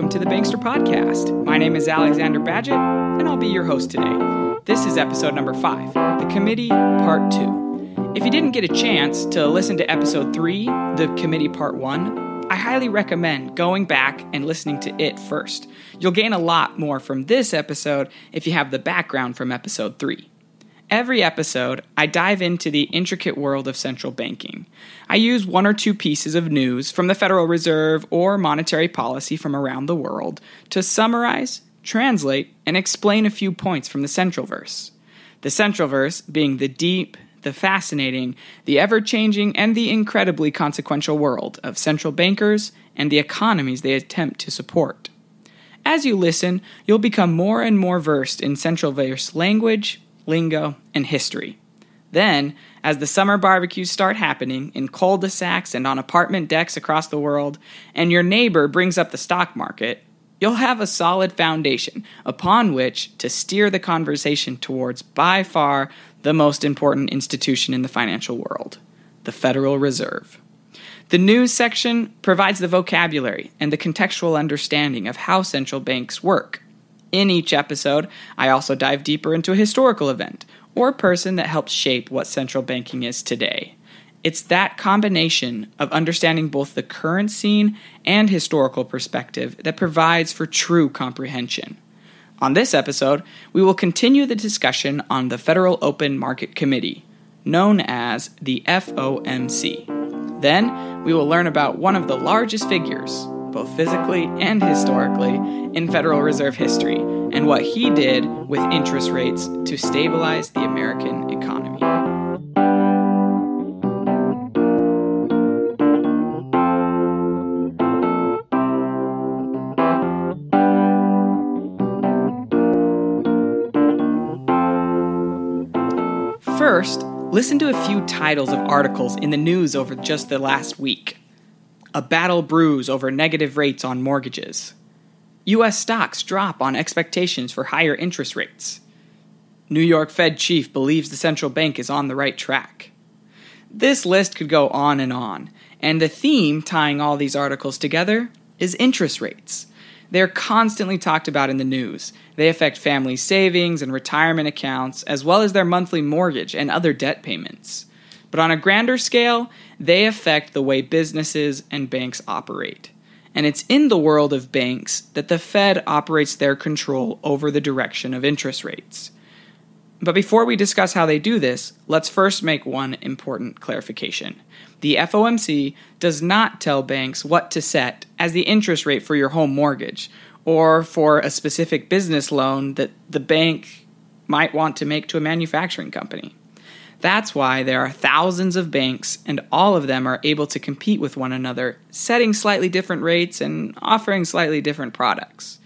welcome to the Bankster Podcast. My name is Alexander Bagehot, and I'll be your host today. This is episode number five, The Committee, Part Two. If you didn't get a chance to listen to episode three, The Committee, Part One, I highly recommend going back and listening to it first. You'll gain a lot more from this episode if you have the background from episode three. Every episode, I dive into the intricate world of central banking. I use one or two pieces of news from the Federal Reserve or monetary policy from around the world to summarize, translate, and explain a few points from the Centralverse. The Centralverse being the deep, the fascinating, the ever changing, and the incredibly consequential world of central bankers and the economies they attempt to support. As you listen, you'll become more and more versed in Centralverse language, lingo, and history. Then, as the summer barbecues start happening in cul de sacs and on apartment decks across the world, and your neighbor brings up the stock market, you'll have a solid foundation upon which to steer the conversation towards by far the most important institution in the financial world the Federal Reserve. The news section provides the vocabulary and the contextual understanding of how central banks work in each episode, I also dive deeper into a historical event or person that helped shape what central banking is today. It's that combination of understanding both the current scene and historical perspective that provides for true comprehension. On this episode, we will continue the discussion on the Federal Open Market Committee, known as the FOMC. Then, we will learn about one of the largest figures, both physically and historically, in Federal Reserve history, and what he did with interest rates to stabilize the American economy. First, listen to a few titles of articles in the news over just the last week. A battle brews over negative rates on mortgages. U.S. stocks drop on expectations for higher interest rates. New York Fed chief believes the central bank is on the right track. This list could go on and on, and the theme tying all these articles together is interest rates. They're constantly talked about in the news. They affect family savings and retirement accounts, as well as their monthly mortgage and other debt payments. But on a grander scale, they affect the way businesses and banks operate. And it's in the world of banks that the Fed operates their control over the direction of interest rates. But before we discuss how they do this, let's first make one important clarification. The FOMC does not tell banks what to set as the interest rate for your home mortgage or for a specific business loan that the bank might want to make to a manufacturing company. That's why there are thousands of banks, and all of them are able to compete with one another, setting slightly different rates and offering slightly different products.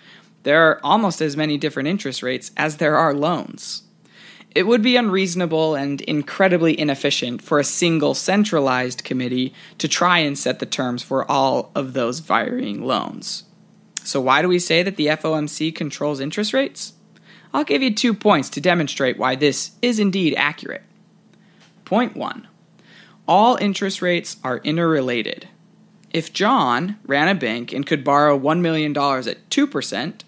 There are almost as many different interest rates as there are loans. It would be unreasonable and incredibly inefficient for a single centralized committee to try and set the terms for all of those varying loans. So, why do we say that the FOMC controls interest rates? I'll give you two points to demonstrate why this is indeed accurate. Point one all interest rates are interrelated. If John ran a bank and could borrow $1 million at 2%,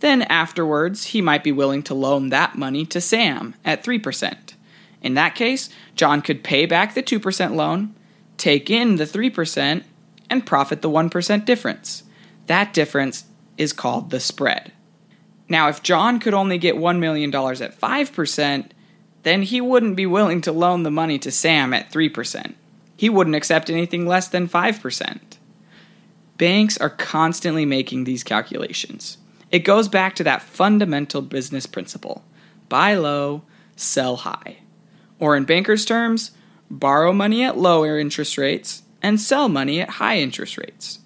then afterwards he might be willing to loan that money to Sam at 3%. In that case, John could pay back the 2% loan, take in the 3%, and profit the 1% difference. That difference is called the spread. Now, if John could only get $1 million at 5%, then he wouldn't be willing to loan the money to Sam at 3%. He wouldn't accept anything less than 5%. Banks are constantly making these calculations. It goes back to that fundamental business principle buy low, sell high. Or in bankers' terms, borrow money at lower interest rates and sell money at high interest rates.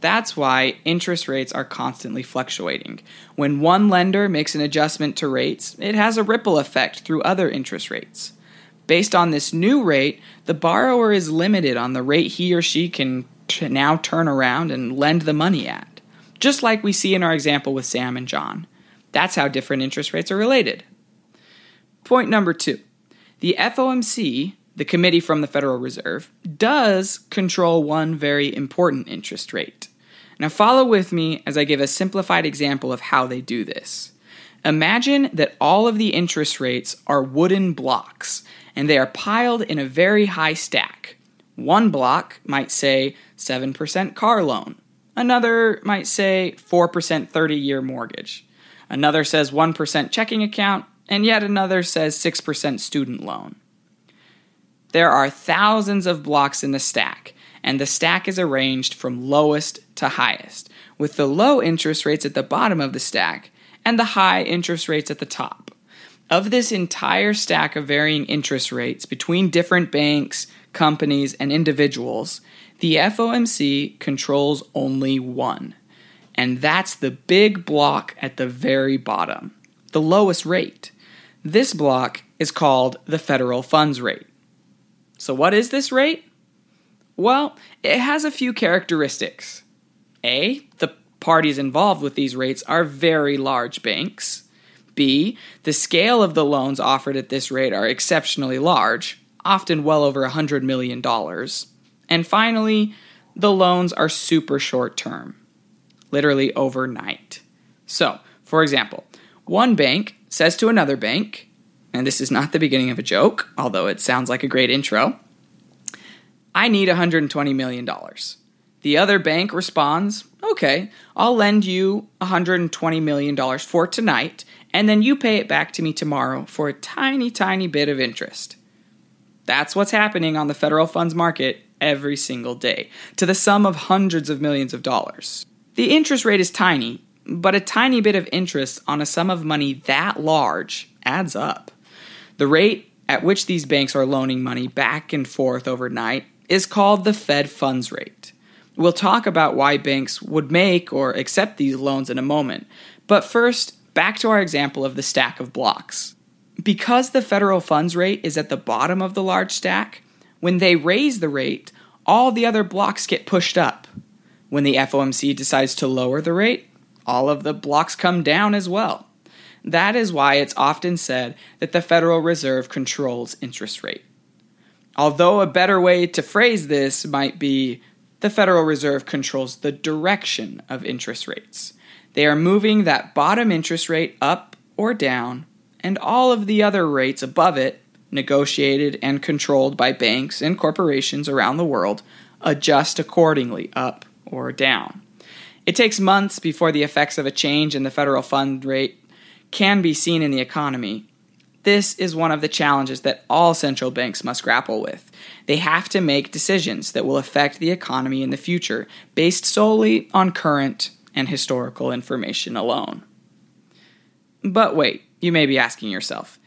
That's why interest rates are constantly fluctuating. When one lender makes an adjustment to rates, it has a ripple effect through other interest rates. Based on this new rate, the borrower is limited on the rate he or she can t- now turn around and lend the money at. Just like we see in our example with Sam and John. That's how different interest rates are related. Point number two the FOMC, the committee from the Federal Reserve, does control one very important interest rate Now, follow with me as I give a simplified example of how they do this. Imagine that all of the interest rates are wooden blocks and they are piled in a very high stack. One block might say 7% car loan, another might say 4% 30 year mortgage, another says 1% checking account, and yet another says 6% student loan. There are thousands of blocks in the stack, and the stack is arranged from lowest to highest, with the low interest rates at the bottom of the stack and the high interest rates at the top. Of this entire stack of varying interest rates between different banks, companies, and individuals, the FOMC controls only one. And that's the big block at the very bottom, the lowest rate. This block is called the federal funds rate. So, what is this rate? Well, it has a few characteristics. A, the parties involved with these rates are very large banks. B, the scale of the loans offered at this rate are exceptionally large, often well over $100 million. And finally, the loans are super short term, literally overnight. So, for example, one bank says to another bank, and this is not the beginning of a joke, although it sounds like a great intro, I need $120 million. The other bank responds, Okay, I'll lend you $120 million for tonight, and then you pay it back to me tomorrow for a tiny, tiny bit of interest. That's what's happening on the federal funds market every single day, to the sum of hundreds of millions of dollars. The interest rate is tiny, but a tiny bit of interest on a sum of money that large adds up. The rate at which these banks are loaning money back and forth overnight is called the Fed funds rate. We'll talk about why banks would make or accept these loans in a moment, but first, back to our example of the stack of blocks. Because the federal funds rate is at the bottom of the large stack, when they raise the rate, all the other blocks get pushed up. When the FOMC decides to lower the rate, all of the blocks come down as well. That is why it's often said that the Federal Reserve controls interest rate. Although a better way to phrase this might be the Federal Reserve controls the direction of interest rates. They are moving that bottom interest rate up or down and all of the other rates above it, negotiated and controlled by banks and corporations around the world, adjust accordingly up or down. It takes months before the effects of a change in the federal fund rate can be seen in the economy. This is one of the challenges that all central banks must grapple with. They have to make decisions that will affect the economy in the future based solely on current and historical information alone. But wait, you may be asking yourself.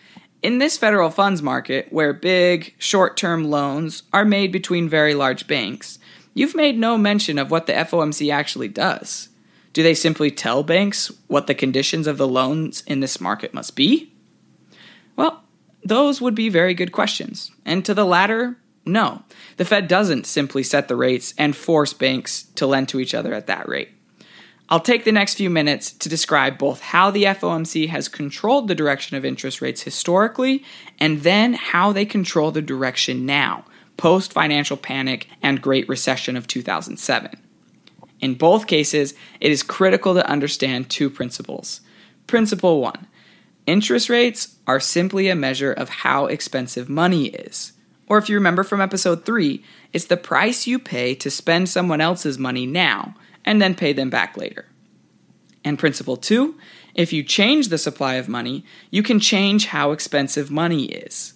In this federal funds market, where big, short term loans are made between very large banks, you've made no mention of what the FOMC actually does. Do they simply tell banks what the conditions of the loans in this market must be? Those would be very good questions. And to the latter, no. The Fed doesn't simply set the rates and force banks to lend to each other at that rate. I'll take the next few minutes to describe both how the FOMC has controlled the direction of interest rates historically and then how they control the direction now, post financial panic and Great Recession of 2007. In both cases, it is critical to understand two principles. Principle one interest rates are simply a measure of how expensive money is. Or if you remember from episode 3, it's the price you pay to spend someone else's money now and then pay them back later. And principle two if you change the supply of money, you can change how expensive money is.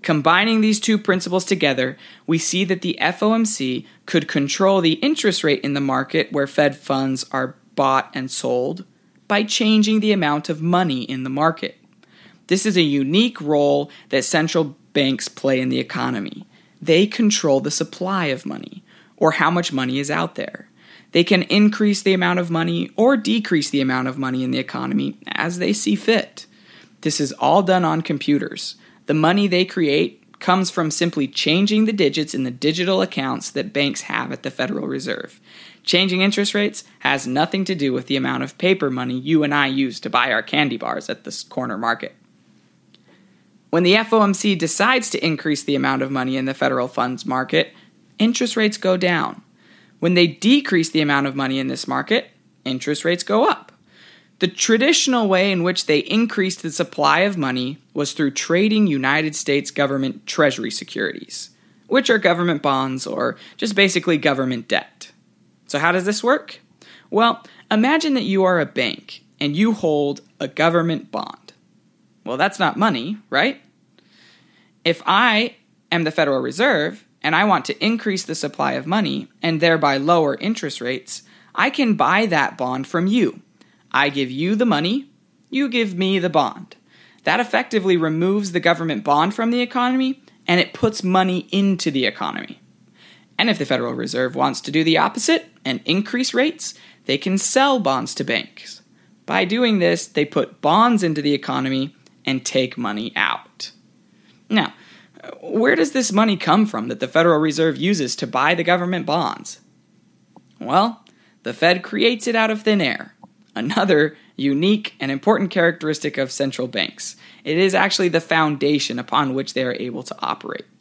Combining these two principles together, we see that the FOMC could control the interest rate in the market where Fed funds are bought and sold by changing the amount of money in the market. This is a unique role that central banks play in the economy. They control the supply of money, or how much money is out there. They can increase the amount of money or decrease the amount of money in the economy as they see fit. This is all done on computers. The money they create comes from simply changing the digits in the digital accounts that banks have at the Federal Reserve. Changing interest rates has nothing to do with the amount of paper money you and I use to buy our candy bars at this corner market. When the FOMC decides to increase the amount of money in the federal funds market, interest rates go down. When they decrease the amount of money in this market, interest rates go up. The traditional way in which they increased the supply of money was through trading United States government treasury securities, which are government bonds or just basically government debt. So, how does this work? Well, imagine that you are a bank and you hold a government bond. Well, that's not money, right? If I am the Federal Reserve and I want to increase the supply of money and thereby lower interest rates, I can buy that bond from you I give you the money, you give me the bond. That effectively removes the government bond from the economy and it puts money into the economy. And if the Federal Reserve wants to do the opposite and increase rates, they can sell bonds to banks. By doing this, they put bonds into the economy and take money out. Now, where does this money come from that the Federal Reserve uses to buy the government bonds? Well, the Fed creates it out of thin air another unique and important characteristic of central banks. It is actually the foundation upon which they are able to operate.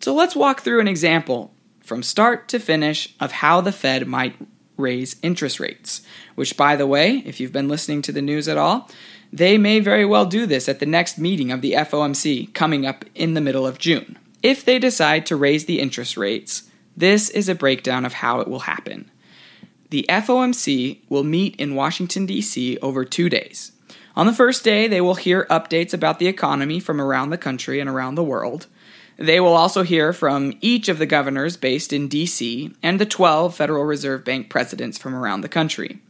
So let's walk through an example from start to finish of how the Fed might raise interest rates, which, by the way, if you've been listening to the news at all, they may very well do this at the next meeting of the FOMC coming up in the middle of June. If they decide to raise the interest rates, this is a breakdown of how it will happen. The FOMC will meet in Washington, D.C. over two days. On the first day, they will hear updates about the economy from around the country and around the world. They will also hear from each of the governors based in D.C. and the 12 Federal Reserve Bank presidents from around the country.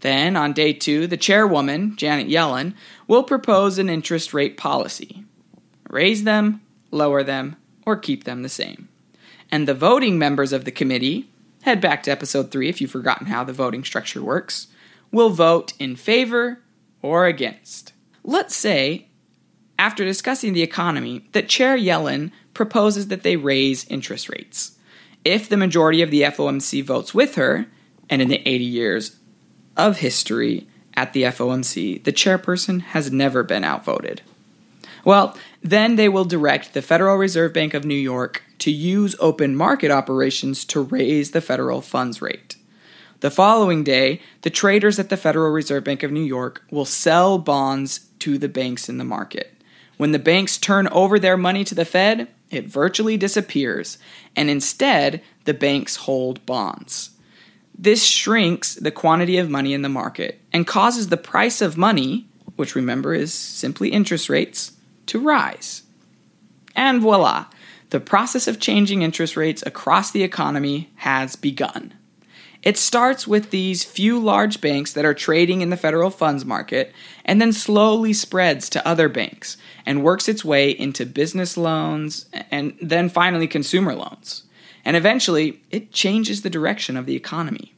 Then, on day two, the chairwoman, Janet Yellen, will propose an interest rate policy raise them, lower them, or keep them the same. And the voting members of the committee, head back to episode 3 if you've forgotten how the voting structure works, will vote in favor or against. Let's say, after discussing the economy, that Chair Yellen proposes that they raise interest rates. If the majority of the FOMC votes with her, and in the 80 years of history at the FOMC, the chairperson has never been outvoted. Well, then they will direct the Federal Reserve Bank of New York to use open market operations to raise the federal funds rate. The following day, the traders at the Federal Reserve Bank of New York will sell bonds to the banks in the market. When the banks turn over their money to the Fed, it virtually disappears, and instead, the banks hold bonds. This shrinks the quantity of money in the market and causes the price of money, which remember is simply interest rates, to rise. And voila, the process of changing interest rates across the economy has begun. It starts with these few large banks that are trading in the federal funds market and then slowly spreads to other banks and works its way into business loans and then finally consumer loans. And eventually, it changes the direction of the economy.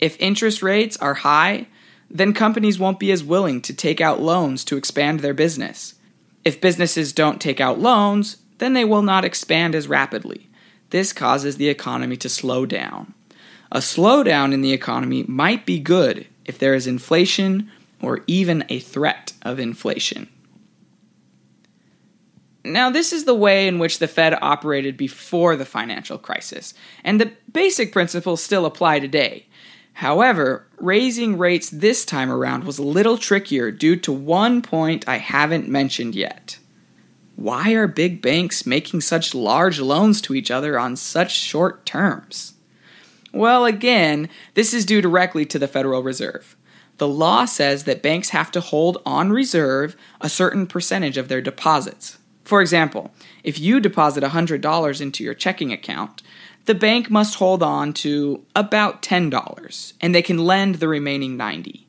If interest rates are high, then companies won't be as willing to take out loans to expand their business. If businesses don't take out loans, then they will not expand as rapidly. This causes the economy to slow down. A slowdown in the economy might be good if there is inflation or even a threat of inflation. Now, this is the way in which the Fed operated before the financial crisis, and the basic principles still apply today. However, raising rates this time around was a little trickier due to one point I haven't mentioned yet. Why are big banks making such large loans to each other on such short terms? Well, again, this is due directly to the Federal Reserve. The law says that banks have to hold on reserve a certain percentage of their deposits. For example, if you deposit $100 into your checking account, the bank must hold on to about $10 and they can lend the remaining 90.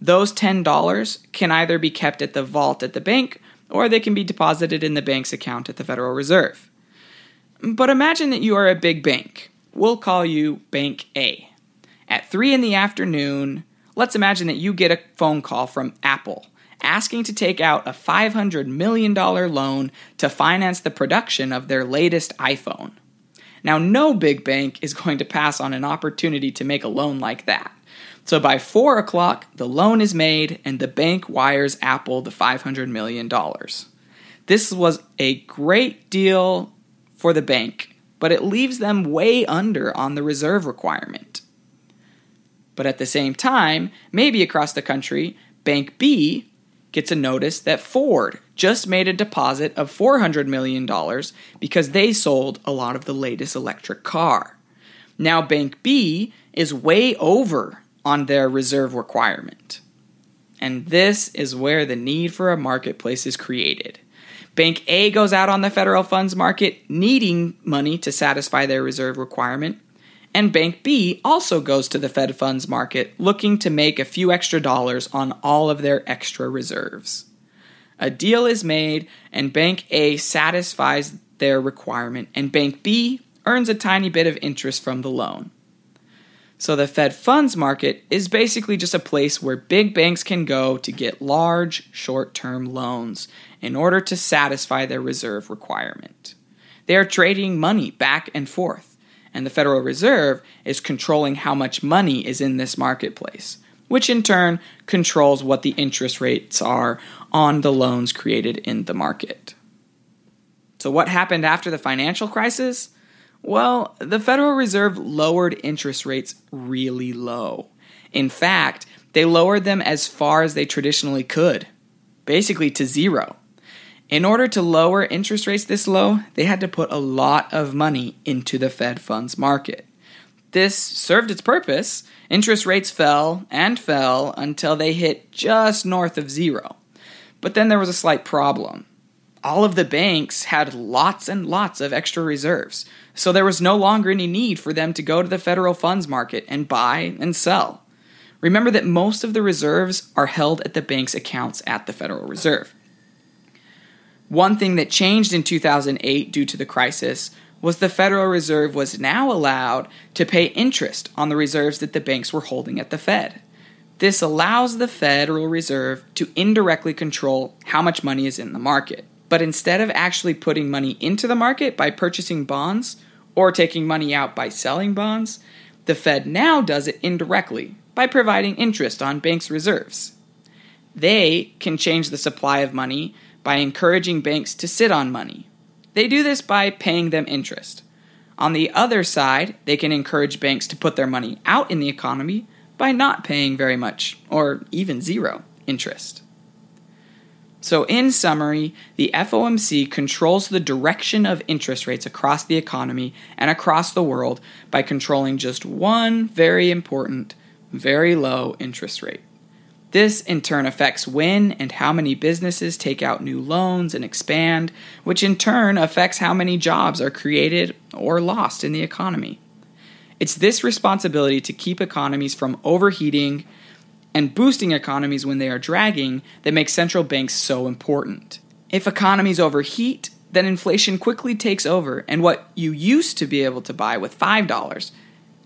Those $10 can either be kept at the vault at the bank or they can be deposited in the bank's account at the Federal Reserve. But imagine that you are a big bank. We'll call you Bank A. At 3 in the afternoon, let's imagine that you get a phone call from Apple asking to take out a $500 million loan to finance the production of their latest iPhone. Now, no big bank is going to pass on an opportunity to make a loan like that. So by 4 o'clock, the loan is made and the bank wires Apple the $500 million. This was a great deal for the bank, but it leaves them way under on the reserve requirement. But at the same time, maybe across the country, Bank B gets a notice that Ford just made a deposit of $400 million because they sold a lot of the latest electric car. Now, Bank B is way over on their reserve requirement. And this is where the need for a marketplace is created. Bank A goes out on the federal funds market needing money to satisfy their reserve requirement. And Bank B also goes to the Fed funds market looking to make a few extra dollars on all of their extra reserves. A deal is made, and Bank A satisfies their requirement, and Bank B earns a tiny bit of interest from the loan. So the Fed funds market is basically just a place where big banks can go to get large short term loans in order to satisfy their reserve requirement. They are trading money back and forth, and the Federal Reserve is controlling how much money is in this marketplace, which in turn controls what the interest rates are on the loans created in the market. So, what happened after the financial crisis? Well, the Federal Reserve lowered interest rates really low. In fact, they lowered them as far as they traditionally could, basically to zero. In order to lower interest rates this low, they had to put a lot of money into the Fed funds market. This served its purpose. Interest rates fell and fell until they hit just north of zero. But then there was a slight problem. All of the banks had lots and lots of extra reserves, so there was no longer any need for them to go to the federal funds market and buy and sell. Remember that most of the reserves are held at the bank's accounts at the Federal Reserve. One thing that changed in 2008 due to the crisis was the Federal Reserve was now allowed to pay interest on the reserves that the banks were holding at the Fed. This allows the Federal Reserve to indirectly control how much money is in the market. But instead of actually putting money into the market by purchasing bonds, or taking money out by selling bonds, the Fed now does it indirectly by providing interest on banks' reserves. They can change the supply of money by encouraging banks to sit on money. They do this by paying them interest. On the other side, they can encourage banks to put their money out in the economy by not paying very much, or even zero, interest. So, in summary, the FOMC controls the direction of interest rates across the economy and across the world by controlling just one very important, very low interest rate. This in turn affects when and how many businesses take out new loans and expand, which in turn affects how many jobs are created or lost in the economy. It's this responsibility to keep economies from overheating and boosting economies when they are dragging that makes central banks so important. If economies overheat, then inflation quickly takes over, and what you used to be able to buy with $5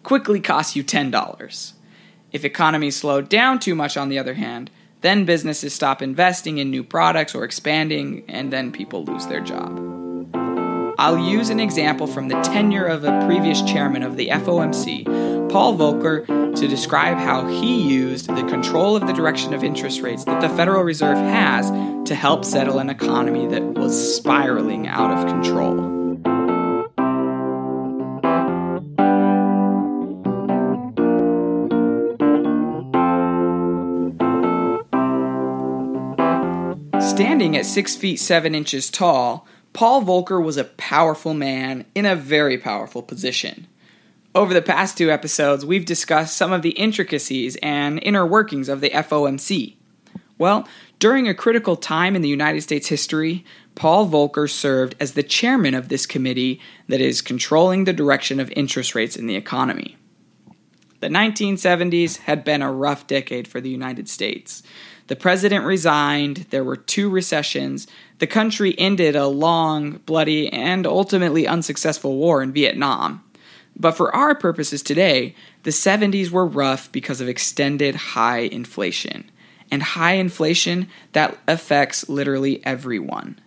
quickly costs you $10. If economies slow down too much, on the other hand, then businesses stop investing in new products or expanding, and then people lose their job. I'll use an example from the tenure of a previous chairman of the FOMC, Paul Volcker, to describe how he used the control of the direction of interest rates that the Federal Reserve has to help settle an economy that was spiraling out of control. At 6 feet 7 inches tall, Paul Volcker was a powerful man in a very powerful position. Over the past two episodes, we've discussed some of the intricacies and inner workings of the FOMC. Well, during a critical time in the United States history, Paul Volcker served as the chairman of this committee that is controlling the direction of interest rates in the economy. The 1970s had been a rough decade for the United States. The president resigned, there were two recessions, the country ended a long, bloody, and ultimately unsuccessful war in Vietnam. But for our purposes today, the 70s were rough because of extended high inflation. And high inflation that affects literally everyone.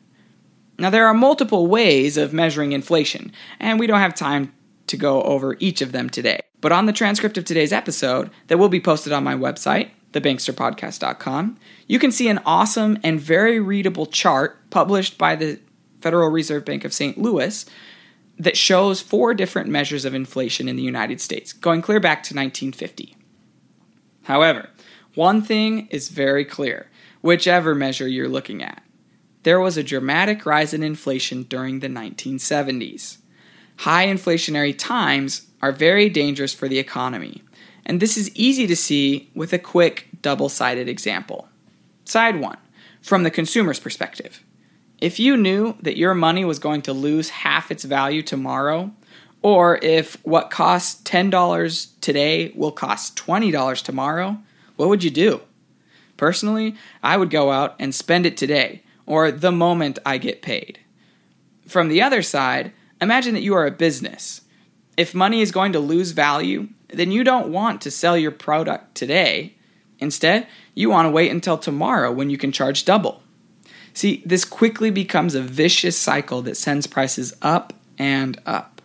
Now, there are multiple ways of measuring inflation, and we don't have time to go over each of them today. But on the transcript of today's episode, that will be posted on my website, thebanksterpodcast.com, you can see an awesome and very readable chart published by the Federal Reserve Bank of St. Louis that shows four different measures of inflation in the United States, going clear back to 1950. However, one thing is very clear, whichever measure you're looking at. There was a dramatic rise in inflation during the 1970s. High inflationary times are very dangerous for the economy, and this is easy to see with a quick double sided example. Side 1 From the consumer's perspective. If you knew that your money was going to lose half its value tomorrow, or if what costs $10 today will cost $20 tomorrow, what would you do? Personally, I would go out and spend it today, or the moment I get paid. From the other side, imagine that you are a business. If money is going to lose value, then you don't want to sell your product today. Instead, you want to wait until tomorrow when you can charge double. See, this quickly becomes a vicious cycle that sends prices up and up.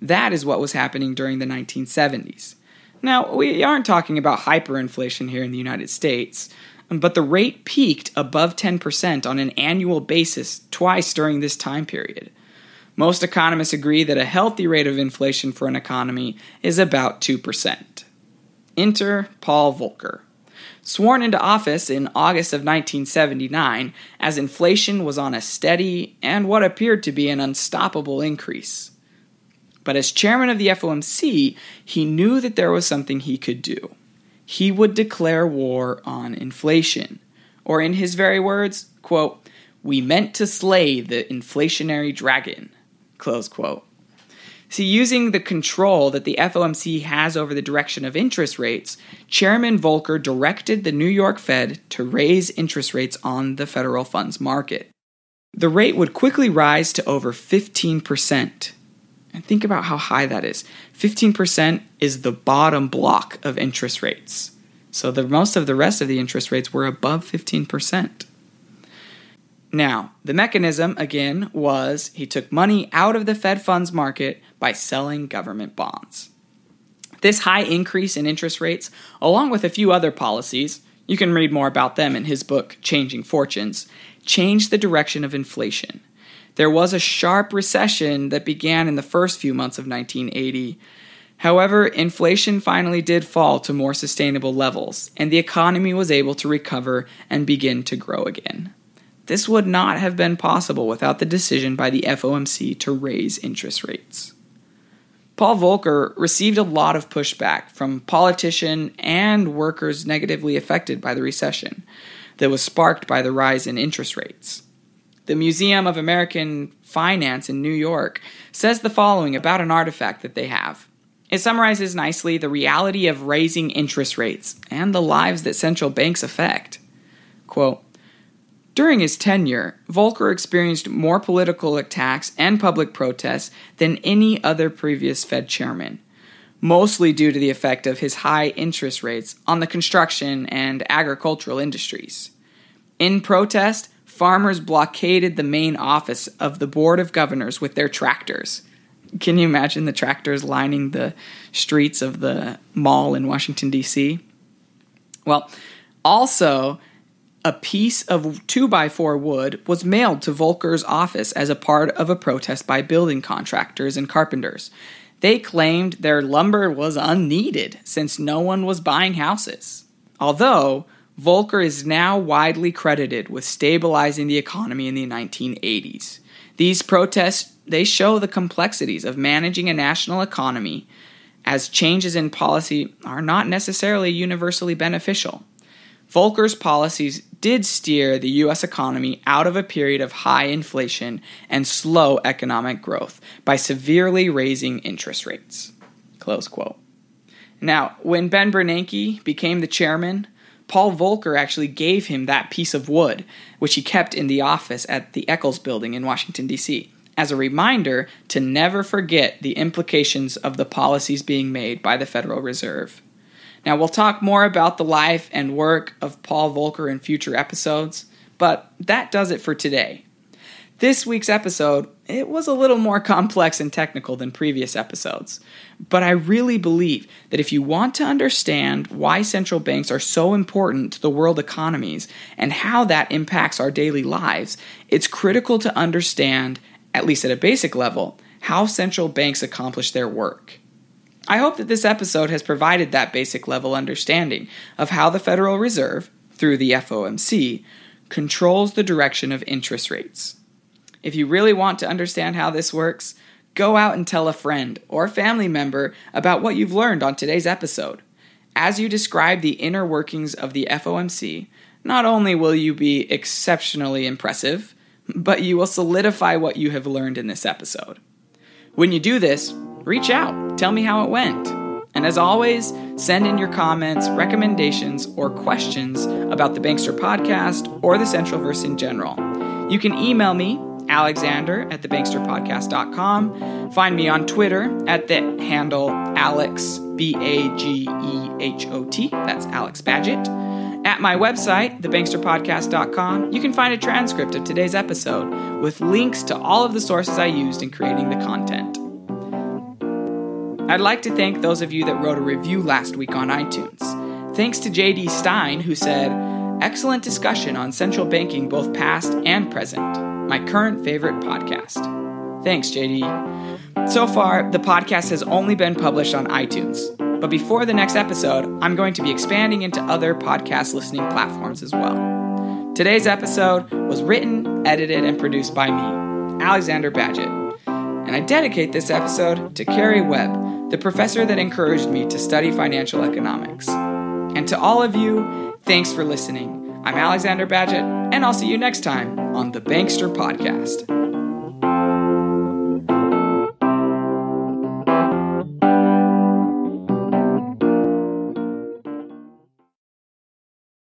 That is what was happening during the 1970s. Now, we aren't talking about hyperinflation here in the United States, but the rate peaked above 10% on an annual basis twice during this time period. Most economists agree that a healthy rate of inflation for an economy is about 2%. Enter Paul Volcker. Sworn into office in August of 1979, as inflation was on a steady and what appeared to be an unstoppable increase. But as chairman of the FOMC, he knew that there was something he could do. He would declare war on inflation. Or, in his very words, quote, We meant to slay the inflationary dragon. Close quote. See, using the control that the FOMC has over the direction of interest rates, Chairman Volcker directed the New York Fed to raise interest rates on the federal funds market. The rate would quickly rise to over 15%. And think about how high that is. 15% is the bottom block of interest rates. So the most of the rest of the interest rates were above 15%. Now, the mechanism, again, was he took money out of the Fed funds market by selling government bonds. This high increase in interest rates, along with a few other policies, you can read more about them in his book, Changing Fortunes, changed the direction of inflation. There was a sharp recession that began in the first few months of 1980. However, inflation finally did fall to more sustainable levels, and the economy was able to recover and begin to grow again. This would not have been possible without the decision by the FOMC to raise interest rates. Paul Volcker received a lot of pushback from politicians and workers negatively affected by the recession that was sparked by the rise in interest rates. The Museum of American Finance in New York says the following about an artifact that they have. It summarizes nicely the reality of raising interest rates and the lives that central banks affect. Quote, during his tenure, Volcker experienced more political attacks and public protests than any other previous Fed chairman, mostly due to the effect of his high interest rates on the construction and agricultural industries. In protest, farmers blockaded the main office of the Board of Governors with their tractors. Can you imagine the tractors lining the streets of the mall in Washington, D.C.? Well, also, a piece of 2x4 wood was mailed to Volcker's office as a part of a protest by building contractors and carpenters. They claimed their lumber was unneeded since no one was buying houses. Although, Volcker is now widely credited with stabilizing the economy in the 1980s. These protests they show the complexities of managing a national economy as changes in policy are not necessarily universally beneficial. Volcker's policies did steer the U.S. economy out of a period of high inflation and slow economic growth by severely raising interest rates. Close quote. Now, when Ben Bernanke became the chairman, Paul Volcker actually gave him that piece of wood, which he kept in the office at the Eccles building in Washington, D.C., as a reminder to never forget the implications of the policies being made by the Federal Reserve. Now, we'll talk more about the life and work of Paul Volcker in future episodes, but that does it for today. This week's episode, it was a little more complex and technical than previous episodes, but I really believe that if you want to understand why central banks are so important to the world economies and how that impacts our daily lives, it's critical to understand, at least at a basic level, how central banks accomplish their work. I hope that this episode has provided that basic level understanding of how the Federal Reserve, through the FOMC, controls the direction of interest rates. If you really want to understand how this works, go out and tell a friend or family member about what you've learned on today's episode. As you describe the inner workings of the FOMC, not only will you be exceptionally impressive, but you will solidify what you have learned in this episode. When you do this, reach out, tell me how it went. And as always, send in your comments, recommendations, or questions about the Bankster podcast or the Centralverse in general. You can email me, Alexander at thebanksterpodcast.com. Find me on Twitter at the handle Alex, B A G E H O T. That's Alex Bagehot. At my website, thebanksterpodcast.com, you can find a transcript of today's episode with links to all of the sources I used in creating the content. I'd like to thank those of you that wrote a review last week on iTunes. Thanks to JD Stein, who said, Excellent discussion on central banking, both past and present. My current favorite podcast. Thanks, JD. So far, the podcast has only been published on iTunes, but before the next episode, I'm going to be expanding into other podcast listening platforms as well. Today's episode was written, edited, and produced by me, Alexander Bagehot. And I dedicate this episode to Carrie Webb, the professor that encouraged me to study financial economics. And to all of you, thanks for listening. I'm Alexander Bagehot, and I'll see you next time on the Bankster Podcast.